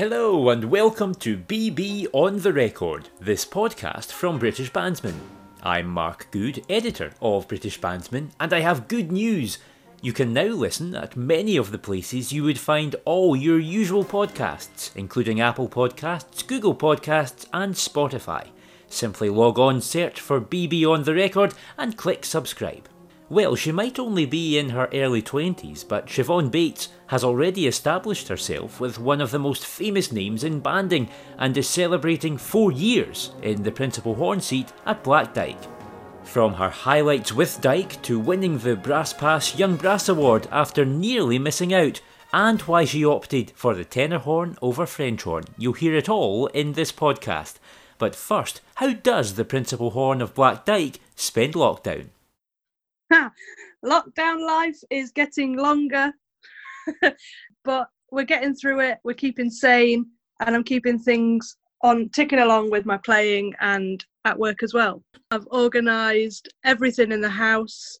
Hello and welcome to BB on the Record, this podcast from British Bandsman. I'm Mark Good, editor of British Bandsman, and I have good news. You can now listen at many of the places you would find all your usual podcasts, including Apple Podcasts, Google Podcasts, and Spotify. Simply log on, search for BB on the Record, and click subscribe. Well, she might only be in her early 20s, but Siobhan Bates has already established herself with one of the most famous names in banding and is celebrating four years in the principal horn seat at Black Dyke. From her highlights with Dyke to winning the Brass Pass Young Brass Award after nearly missing out, and why she opted for the tenor horn over French horn, you'll hear it all in this podcast. But first, how does the principal horn of Black Dyke spend lockdown? Lockdown life is getting longer, but we're getting through it. We're keeping sane, and I'm keeping things on ticking along with my playing and at work as well. I've organised everything in the house.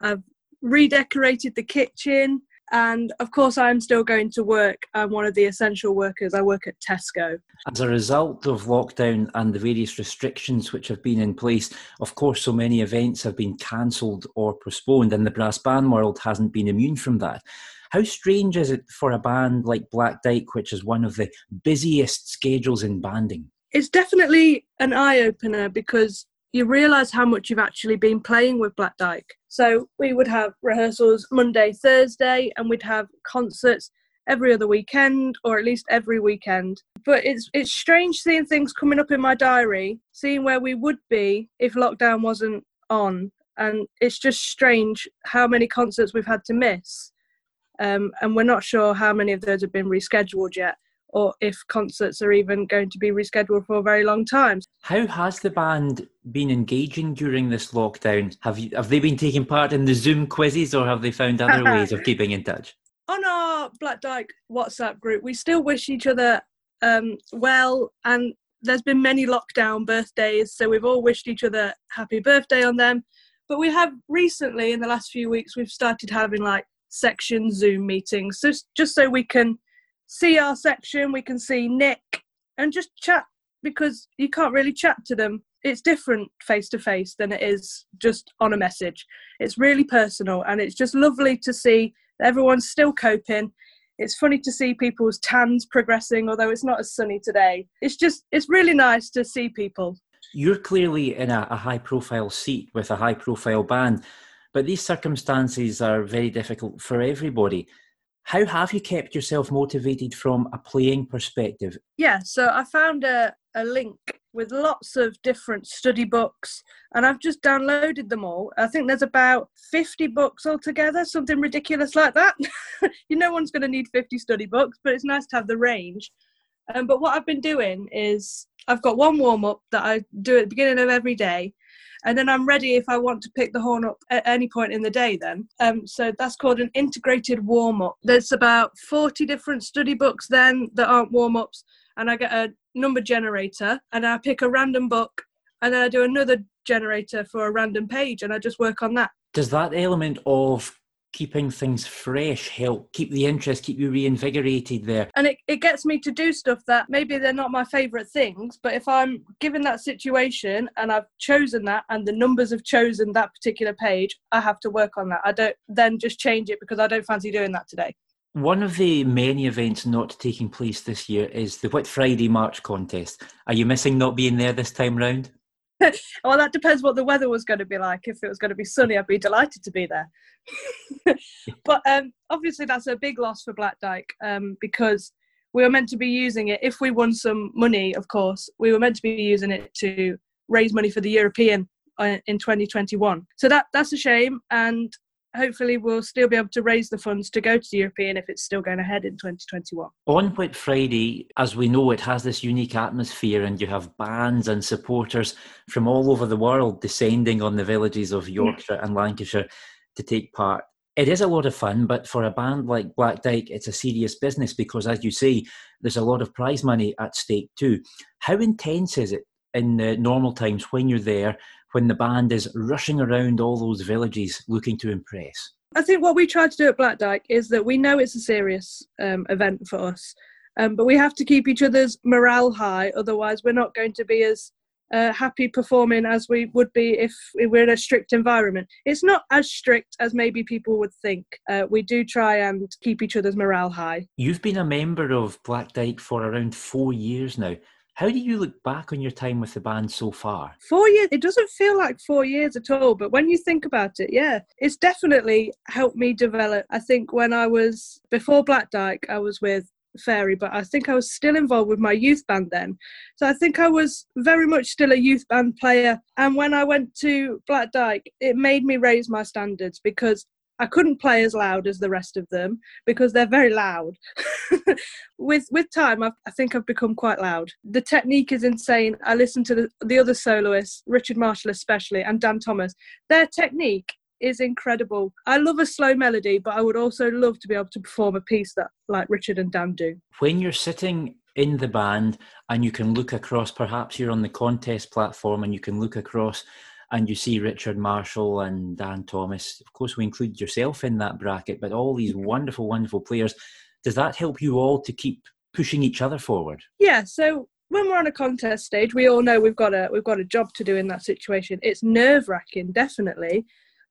I've redecorated the kitchen. And of course, I'm still going to work. I'm one of the essential workers. I work at Tesco. As a result of lockdown and the various restrictions which have been in place, of course, so many events have been cancelled or postponed, and the brass band world hasn't been immune from that. How strange is it for a band like Black Dyke, which is one of the busiest schedules in banding? It's definitely an eye opener because you realise how much you've actually been playing with Black Dyke. So we would have rehearsals Monday, Thursday, and we'd have concerts every other weekend or at least every weekend. But it's it's strange seeing things coming up in my diary, seeing where we would be if lockdown wasn't on, and it's just strange how many concerts we've had to miss. Um, and we're not sure how many of those have been rescheduled yet or if concerts are even going to be rescheduled for a very long time. How has the band been engaging during this lockdown? Have you have they been taking part in the Zoom quizzes or have they found other ways of keeping in touch? On our Black Dyke WhatsApp group, we still wish each other um, well and there's been many lockdown birthdays, so we've all wished each other happy birthday on them. But we have recently, in the last few weeks, we've started having like section Zoom meetings, so just so we can see our section, we can see Nick, and just chat because you can't really chat to them. It's different face to face than it is just on a message. It's really personal, and it's just lovely to see everyone's still coping. It's funny to see people's tans progressing, although it's not as sunny today. It's just, it's really nice to see people. You're clearly in a, a high profile seat with a high profile band, but these circumstances are very difficult for everybody. How have you kept yourself motivated from a playing perspective? Yeah, so I found a, a link with lots of different study books and I've just downloaded them all. I think there's about 50 books altogether, something ridiculous like that. you know, one's going to need 50 study books, but it's nice to have the range. Um, but what I've been doing is I've got one warm up that I do at the beginning of every day, and then I'm ready if I want to pick the horn up at any point in the day. Then, um, so that's called an integrated warm up. There's about 40 different study books then that aren't warm ups, and I get a number generator, and I pick a random book, and then I do another generator for a random page, and I just work on that. Does that element of keeping things fresh help keep the interest keep you reinvigorated there and it, it gets me to do stuff that maybe they're not my favorite things but if i'm given that situation and i've chosen that and the numbers have chosen that particular page i have to work on that i don't then just change it because i don't fancy doing that today one of the many events not taking place this year is the Whit Friday March contest. Are you missing not being there this time round? well, that depends what the weather was going to be like. If it was going to be sunny, I'd be delighted to be there. but um, obviously, that's a big loss for Black Dyke um, because we were meant to be using it. If we won some money, of course, we were meant to be using it to raise money for the European uh, in 2021. So that that's a shame, and hopefully we'll still be able to raise the funds to go to the European if it's still going ahead in 2021. On Whit Friday, as we know, it has this unique atmosphere, and you have bands and supporters from all over the world descending on the villages of Yorkshire and Lancashire to take part. It is a lot of fun, but for a band like Black Dyke, it's a serious business because, as you say, there's a lot of prize money at stake too. How intense is it in the normal times when you're there when the band is rushing around all those villages looking to impress? I think what we try to do at Black Dyke is that we know it's a serious um, event for us, Um, but we have to keep each other's morale high, otherwise, we're not going to be as uh, happy performing as we would be if we were in a strict environment. It's not as strict as maybe people would think. Uh, we do try and keep each other's morale high. You've been a member of Black Dyke for around four years now. How do you look back on your time with the band so far? Four years, it doesn't feel like four years at all, but when you think about it, yeah, it's definitely helped me develop. I think when I was, before Black Dyke, I was with Fairey, but I think I was still involved with my youth band then. So I think I was very much still a youth band player. And when I went to Black Dyke, it made me raise my standards because I couldn't play as loud as the rest of them because they're very loud. with with time, I've, i think I've become quite loud. The technique is insane. I listen to the, the other soloists, Richard Marshall especially, and Dan Thomas. Their technique is incredible. I love a slow melody, but I would also love to be able to perform a piece that like Richard and Dan do. When you're sitting in the band and you can look across, perhaps you're on the contest platform and you can look across and you see Richard Marshall and Dan Thomas. Of course, we include yourself in that bracket, but all these wonderful, wonderful players. Does that help you all to keep pushing each other forward? Yeah. So when we're on a contest stage, we all know we've got a we've got a job to do in that situation. It's nerve wracking, definitely,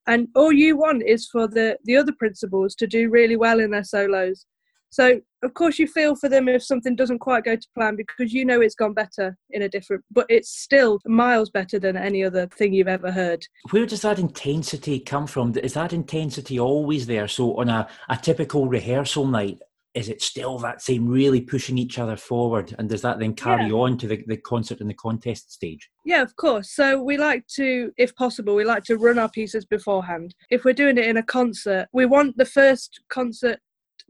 and all you want is for the the other principals to do really well in their solos so of course you feel for them if something doesn't quite go to plan because you know it's gone better in a different but it's still miles better than any other thing you've ever heard. Where does that intensity come from? Is that intensity always there? So on a, a typical rehearsal night is it still that same really pushing each other forward? And does that then carry yeah. on to the, the concert and the contest stage? Yeah of course. So we like to if possible we like to run our pieces beforehand. If we're doing it in a concert we want the first concert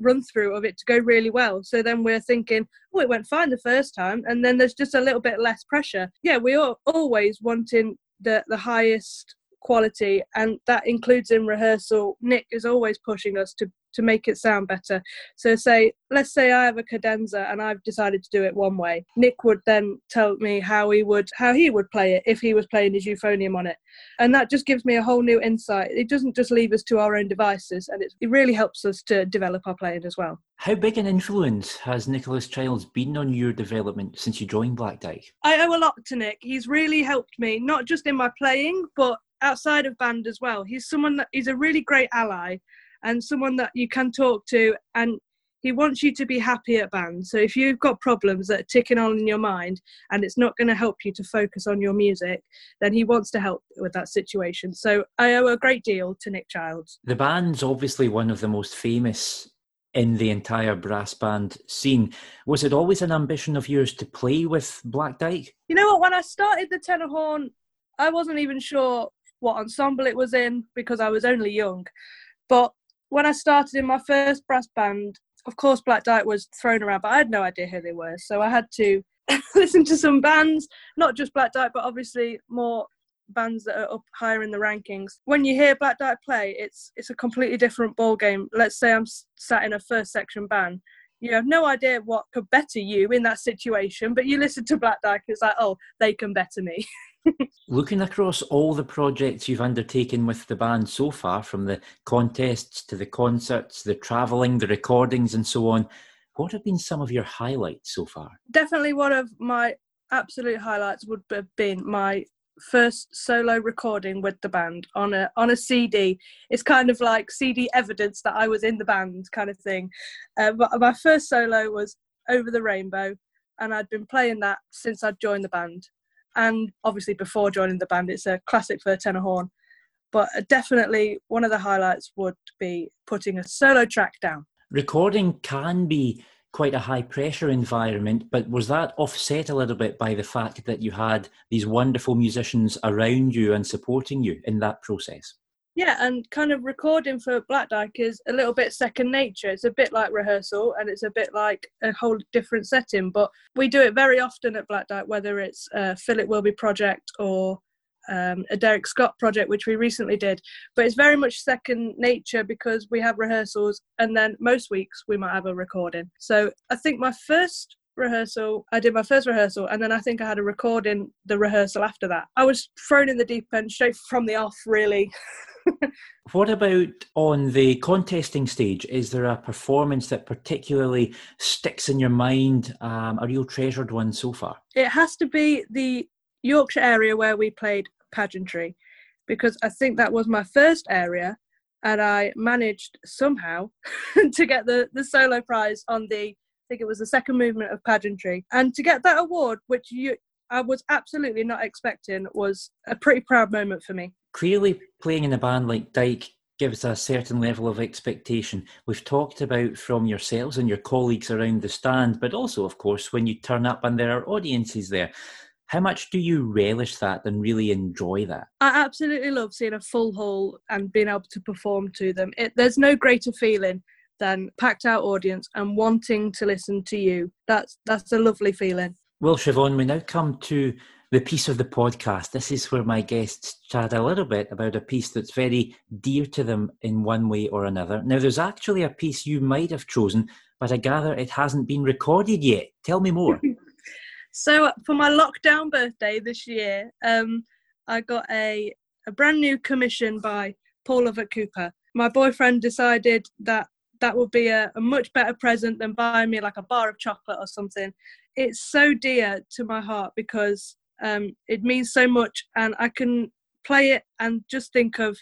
run through of it to go really well. So then we're thinking, oh, it went fine the first time, and then there's just a little bit less pressure. Yeah, we are always wanting the the highest quality, and that includes in rehearsal. Nick is always pushing us to to make it sound better. So say, let's say I have a cadenza and I've decided to do it one way. Nick would then tell me how he would how he would play it if he was playing his euphonium on it, and that just gives me a whole new insight. It doesn't just leave us to our own devices, and it, it really helps us to develop our playing as well. How big an influence has Nicholas Childs been on your development since you joined Black Dyke? I owe a lot to Nick. He's really helped me, not just in my playing, but outside of band as well. He's someone that he's a really great ally and someone that you can talk to and he wants you to be happy at band. So if you've got problems that are ticking on in your mind and it's not going to help you to focus on your music, then he wants to help with that situation. So I owe a great deal to Nick Childs. The band's obviously one of the most famous in the entire brass band scene. Was it always an ambition of yours to play with Black Dyke? You know what? When I started the tenor horn, I wasn't even sure what ensemble it was in because I was only young. But when I started in my first brass band, of course, Black Dyke was thrown around, but I had no idea who they were. So I had to listen to some bands, not just Black Dyke, but obviously more bands that are up higher in the rankings. When you hear Black Dyke play, it's it's a completely different ball game. Let's say I'm sat in a first section band. You have no idea what could better you in that situation, but you listen to Black Dyke, it's like, oh, they can better me. Looking across all the projects you've undertaken with the band so far, from the contests to the concerts, the travelling, the recordings, and so on, what have been some of your highlights so far? Definitely one of my absolute highlights would have been my first solo recording with the band on a on a CD. It's kind of like CD evidence that I was in the band, kind of thing. Uh, but my first solo was Over the Rainbow, and I'd been playing that since I'd joined the band and obviously before joining the band, it's a classic for a tenor horn. But definitely one of the highlights would be putting a solo track down. Recording can be quite a high pressure environment, but was that offset a little bit by the fact that you had these wonderful musicians around you and supporting you in that process? Yeah, and kind of recording for Black Dyke is a little bit second nature. It's a bit like rehearsal and it's a bit like a whole different setting. But we do it very often at Black Dyke, whether it's a Philip Wilby project or um, a Derek Scott project, which we recently did. But it's very much second nature because we have rehearsals and then most weeks we might have a recording. So I think my first rehearsal. I did my first rehearsal, and then I think I had a recording the rehearsal after that. I was thrown in the deep end straight from the off, really. what about on the contesting stage? Is there a performance that particularly sticks in your mind, um, a real treasured one so far? It has to be the Yorkshire area where we played pageantry, because I think that was my first area, and I managed somehow to get the, the solo prize on the, think it was the second movement of pageantry. And to get that award, which you, I was absolutely not expecting, was a pretty proud moment for me. Clearly, playing in a band like Dyke gives a certain level of expectation. We've talked about from yourselves and your colleagues around the stand, but also, of course, when you turn up and there are audiences there. How much do you relish that and really enjoy that? I absolutely love seeing a full hall and being able to perform to them. It, there's no greater feeling than packed out audience and wanting to listen to you. That's that's a lovely feeling. Well, Siobhan, we now come to the piece of the podcast. This is where my guests chat a little bit about a piece that's very dear to them in one way or another. Now, there's actually a piece you might have chosen, but I gather it hasn't been recorded yet. Tell me more. so, for my lockdown birthday this year, um, I got a, a brand new commission by Paul Lovatt Cooper. My boyfriend decided that that would be a, a, much better present than buying me like a bar of chocolate or something. It's so dear to my heart because um, it means so much, and I can play it and just think of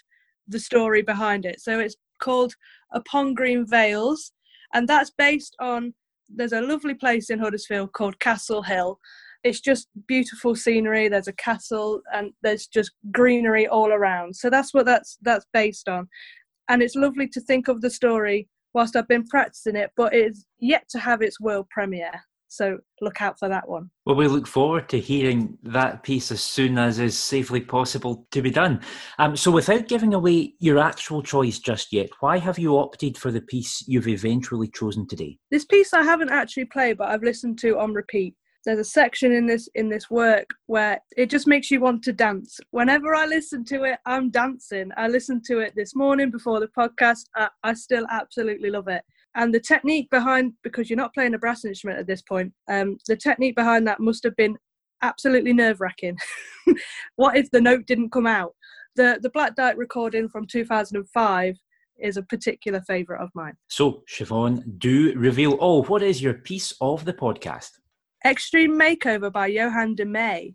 the story behind it. So it's called Upon Green Vales, and that's based on. There's a lovely place in Huddersfield called Castle Hill. It's just beautiful scenery. There's a castle, and there's just greenery all around. So that's what that's that's based on, and it's lovely to think of the story whilst I've been practicing it, but it's yet to have its world premiere. So look out for that one. Well, we look forward to hearing that piece as soon as is safely possible to be done. Um, so, without giving away your actual choice just yet, why have you opted for the piece you've eventually chosen today? This piece I haven't actually played, but I've listened to on repeat there's a section in this in this work where it just makes you want to dance whenever i listen to it i'm dancing i listened to it this morning before the podcast I, I, still absolutely love it and the technique behind because you're not playing a brass instrument at this point um, the technique behind that must have been absolutely nerve-wracking what if the note didn't come out the the black dyke recording from 2005 is a particular favourite of mine. So, Siobhan, do reveal all. What is your piece of the podcast? Extreme Makeover by Johan de Meij.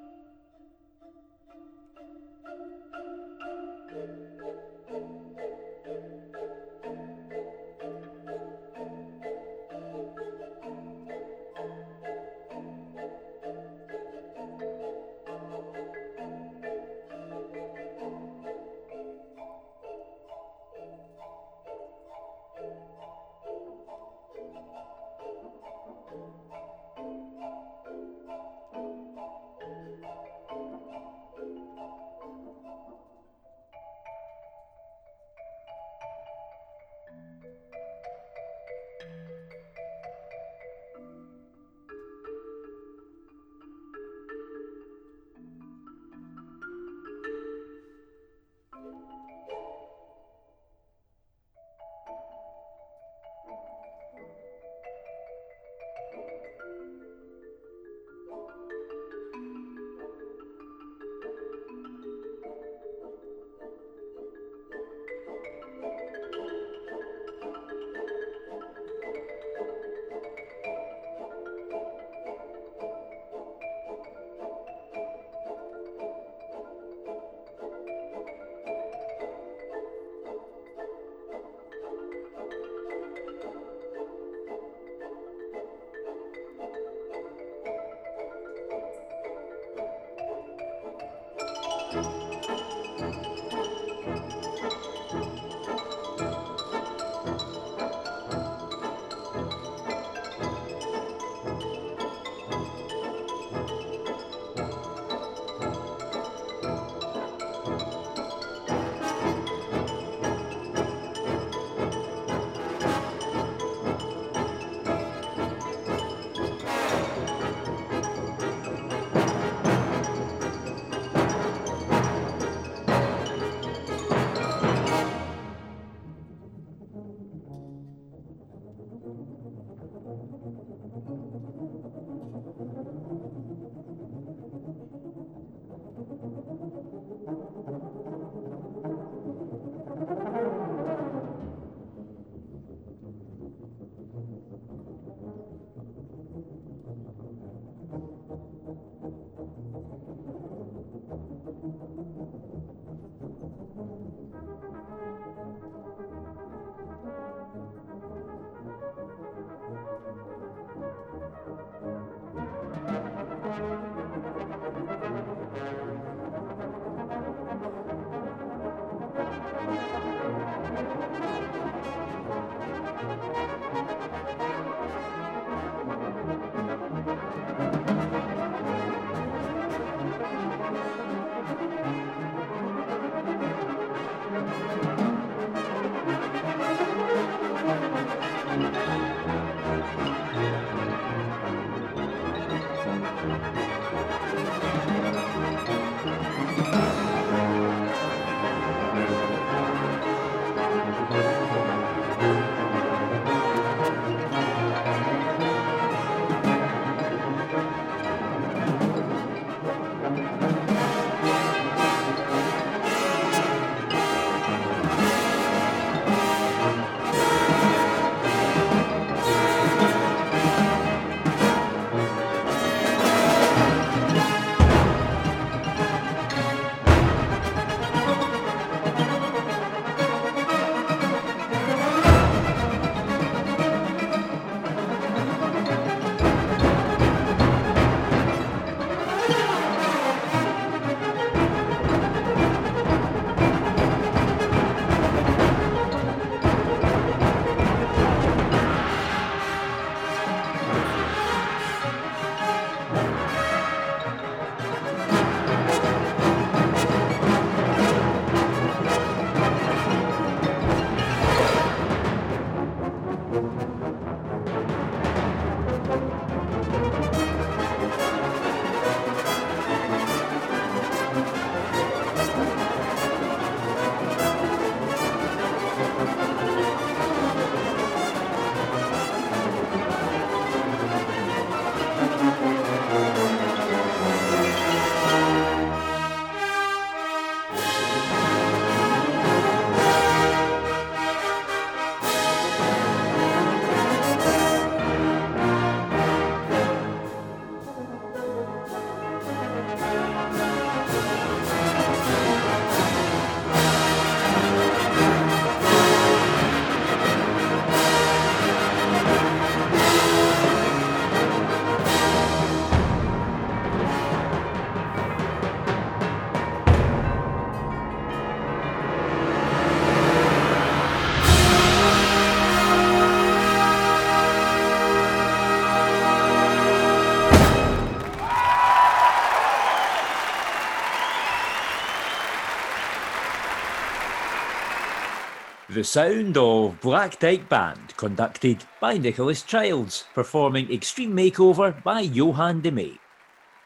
The sound of Black Dyke Band, conducted by Nicholas Childs, performing Extreme Makeover by Johan de Meij.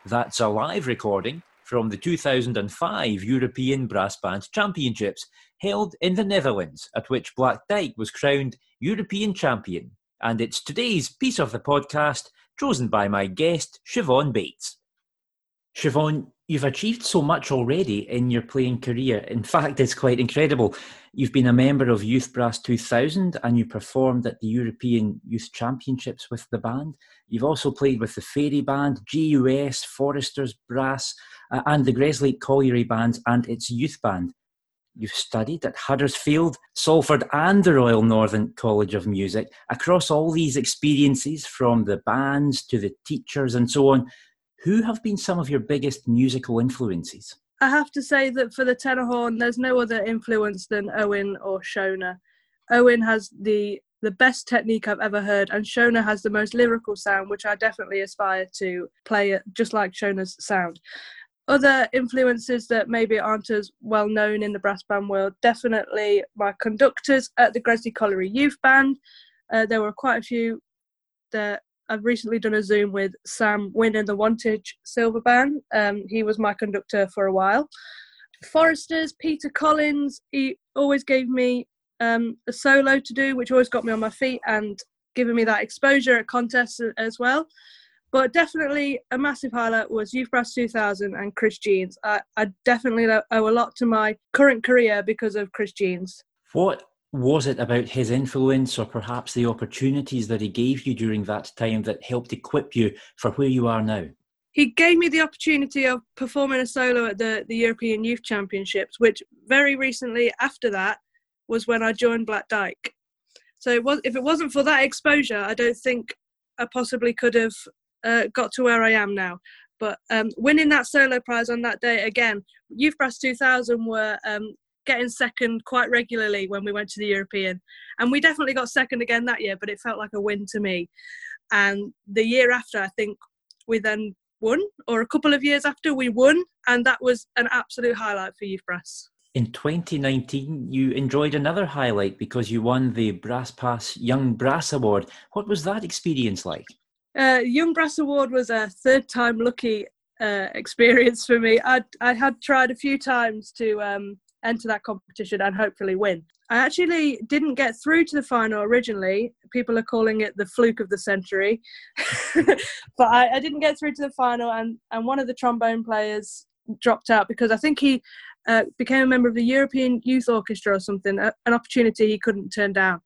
That's a live recording from the 2005 European Brass Band Championships held in the Netherlands, at which Black Dyke was crowned European champion. And it's today's piece of the podcast, chosen by my guest, Siobhan Bates. Siobhan, you've achieved so much already in your playing career. In fact, it's quite incredible. You've been a member of Youth Brass 2000 and you performed at the European Youth Championships with the band. You've also played with the Fairey Band, GUS, Foresters Brass, uh, and the Gresley Colliery Bands and its youth band. You've studied at Huddersfield, Salford, and the Royal Northern College of Music. Across all these experiences, from the bands to the teachers and so on, who have been some of your biggest musical influences? I have to say that for the tenor horn, there's no other influence than Owen or Sheona. Owen has the the best technique I've ever heard, and Sheona has the most lyrical sound, which I definitely aspire to play just like Sheona's sound. Other influences that maybe aren't as well known in the brass band world, definitely my conductors at the Gresley Colliery Youth Band. Uh, there were quite a few that I've recently done a Zoom with Sam Wynn in the Wantage Silver Band. Um, he was my conductor for a while. Foresters, Peter Collins, he always gave me um, a solo to do, which always got me on my feet and giving me that exposure at contests as well. But definitely a massive highlight was Youth Brass 2000 and Chris Jeans. I, I definitely owe a lot to my current career because of Chris Jeans. What was it about his influence or perhaps the opportunities that he gave you during that time that helped equip you for where you are now? He gave me the opportunity of performing a solo at the, the European Youth Championships, which very recently after that was when I joined Black Dyke. So it was, if it wasn't for that exposure, I don't think I possibly could have uh, got to where I am now. But um, winning that solo prize on that day again, Youth Brass 2000 were um, getting second quite regularly when we went to the European. And we definitely got second again that year, but it felt like a win to me. And the year after, I think we then won, or a couple of years after, we won. And that was an absolute highlight for Youth Brass. In 2019, you enjoyed another highlight because you won the Brass Pass Young Brass Award. What was that experience like? Uh, Young Brass Award was a third time lucky uh, experience for me. I I had tried a few times to um, enter that competition and hopefully win. I actually didn't get through to the final originally. People are calling it the fluke of the century, but I, I, didn't get through to the final, and and one of the trombone players dropped out because I think he uh, became a member of the European Youth Orchestra or something, a, an opportunity he couldn't turn down.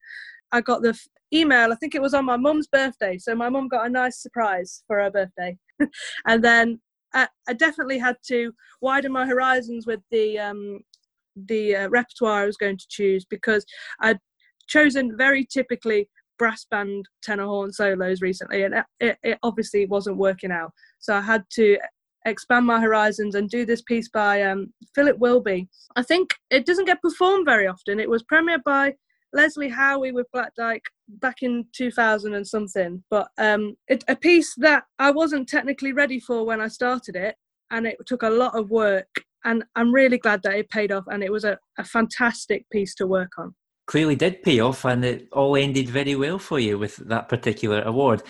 I got the f- email. I think it was on my mum's birthday, so my mum got a nice surprise for her birthday, and then I, I, definitely had to widen my horizons with the um, the uh, repertoire I was going to choose because I'd chosen very typically brass band tenor horn solos recently, and it, it obviously wasn't working out. So I had to expand my horizons and do this piece by um, Philip Wilby. I think it doesn't get performed very often. It was premiered by Leslie Howie with Black Dyke back in 2000 and something, but um, it, a piece that I wasn't technically ready for when I started it, and it took a lot of work and I'm really glad that it paid off and it was a, a fantastic piece to work on. Clearly did pay off and it all ended very well for you with that particular award.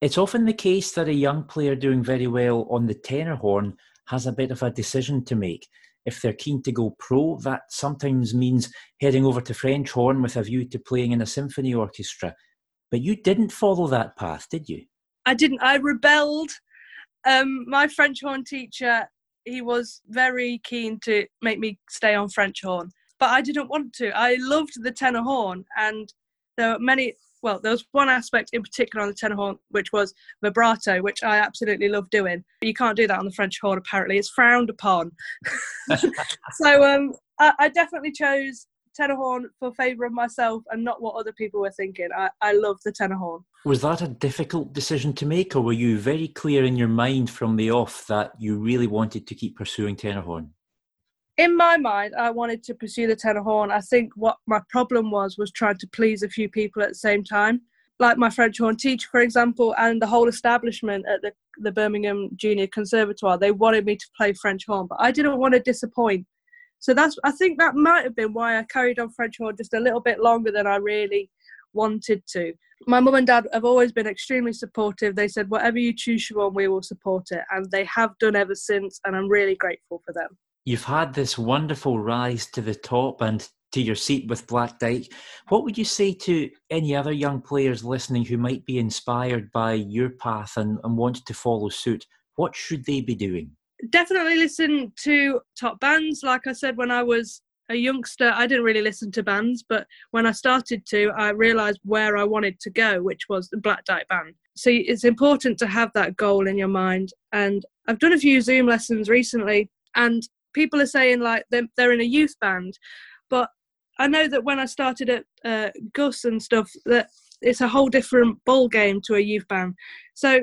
It's often the case that a young player doing very well on the tenor horn has a bit of a decision to make. If they're keen to go pro, that sometimes means heading over to French horn with a view to playing in a symphony orchestra. But you didn't follow that path, did you? I didn't. I rebelled. Um, my French horn teacher he was very keen to make me stay on French horn, but I didn't want to. I loved the tenor horn, and there were many. Well, there was one aspect in particular on the tenor horn, which was vibrato, which I absolutely love doing. But you can't do that on the French horn. Apparently, it's frowned upon. so um, I, I definitely chose tenor horn for favour of myself and not what other people were thinking. I, I love the tenor horn. Was that a difficult decision to make, or were you very clear in your mind from the off that you really wanted to keep pursuing tenor horn? In my mind, I wanted to pursue the tenor horn. I think what my problem was was trying to please a few people at the same time. Like my French horn teacher, for example, and the whole establishment at the, the Birmingham Junior Conservatoire, they wanted me to play French horn, but I didn't want to disappoint So that's I think that might have been why I carried on French horn just a little bit longer than I really wanted to. My mum and dad have always been extremely supportive. They said, whatever you choose, Siobhan, we will support it. And they have done ever since. And I'm really grateful for them. You've had this wonderful rise to the top and to your seat with Black Dyke. What would you say to any other young players listening who might be inspired by your path and, and want to follow suit? What should they be doing? Definitely listen to top bands. Like I said, when I was a youngster, I didn't really listen to bands, but when I started to, I realised where I wanted to go, which was the Black Dyke Band. So it's important to have that goal in your mind. And I've done a few Zoom lessons recently, and people are saying like they're, they're in a youth band, but I know that when I started at uh, GUS and stuff, that it's a whole different ball game to a youth band. So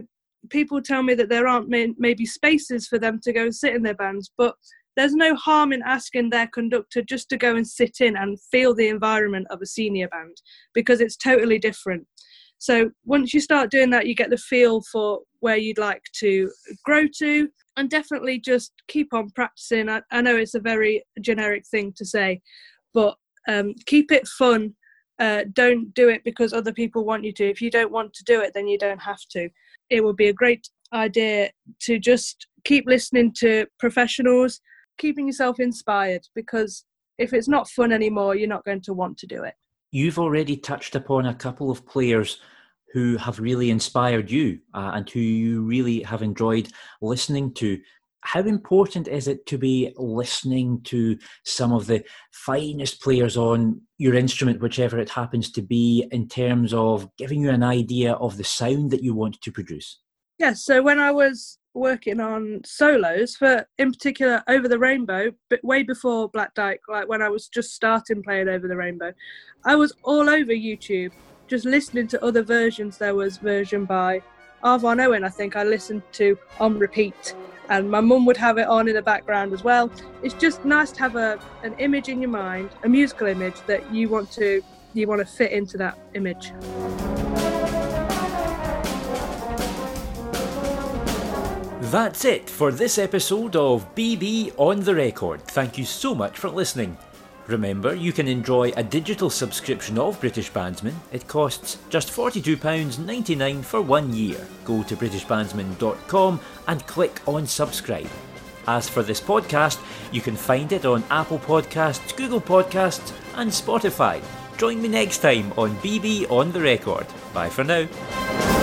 people tell me that there aren't may- maybe spaces for them to go and sit in their bands, but there's no harm in asking their conductor just to go and sit in and feel the environment of a senior band because it's totally different. So once you start doing that, you get the feel for where you'd like to grow to, and definitely just keep on practicing. I, I know it's a very generic thing to say, but um, keep it fun. Uh, don't do it because other people want you to. If you don't want to do it, then you don't have to. It would be a great idea to just keep listening to professionals keeping yourself inspired because if it's not fun anymore, you're not going to want to do it. You've already touched upon a couple of players who have really inspired you uh, and who you really have enjoyed listening to. How important is it to be listening to some of the finest players on your instrument, whichever it happens to be, in terms of giving you an idea of the sound that you want to produce? Yes, so when I was working on solos for in particular over the rainbow but way before black dyke like when i was just starting playing over the rainbow i was all over youtube just listening to other versions there was version by arvon owen i think i listened to on repeat and my mum would have it on in the background as well it's just nice to have a an image in your mind a musical image that you want to you want to fit into that image That's it for this episode of BB on the Record. Thank you so much for listening. Remember, you can enjoy a digital subscription of British Bandsman. It costs just £42.99 for one year. Go to BritishBandsman.com and click on subscribe. As for this podcast, you can find it on Apple Podcasts, Google Podcasts, and Spotify. Join me next time on BB on the Record. Bye for now.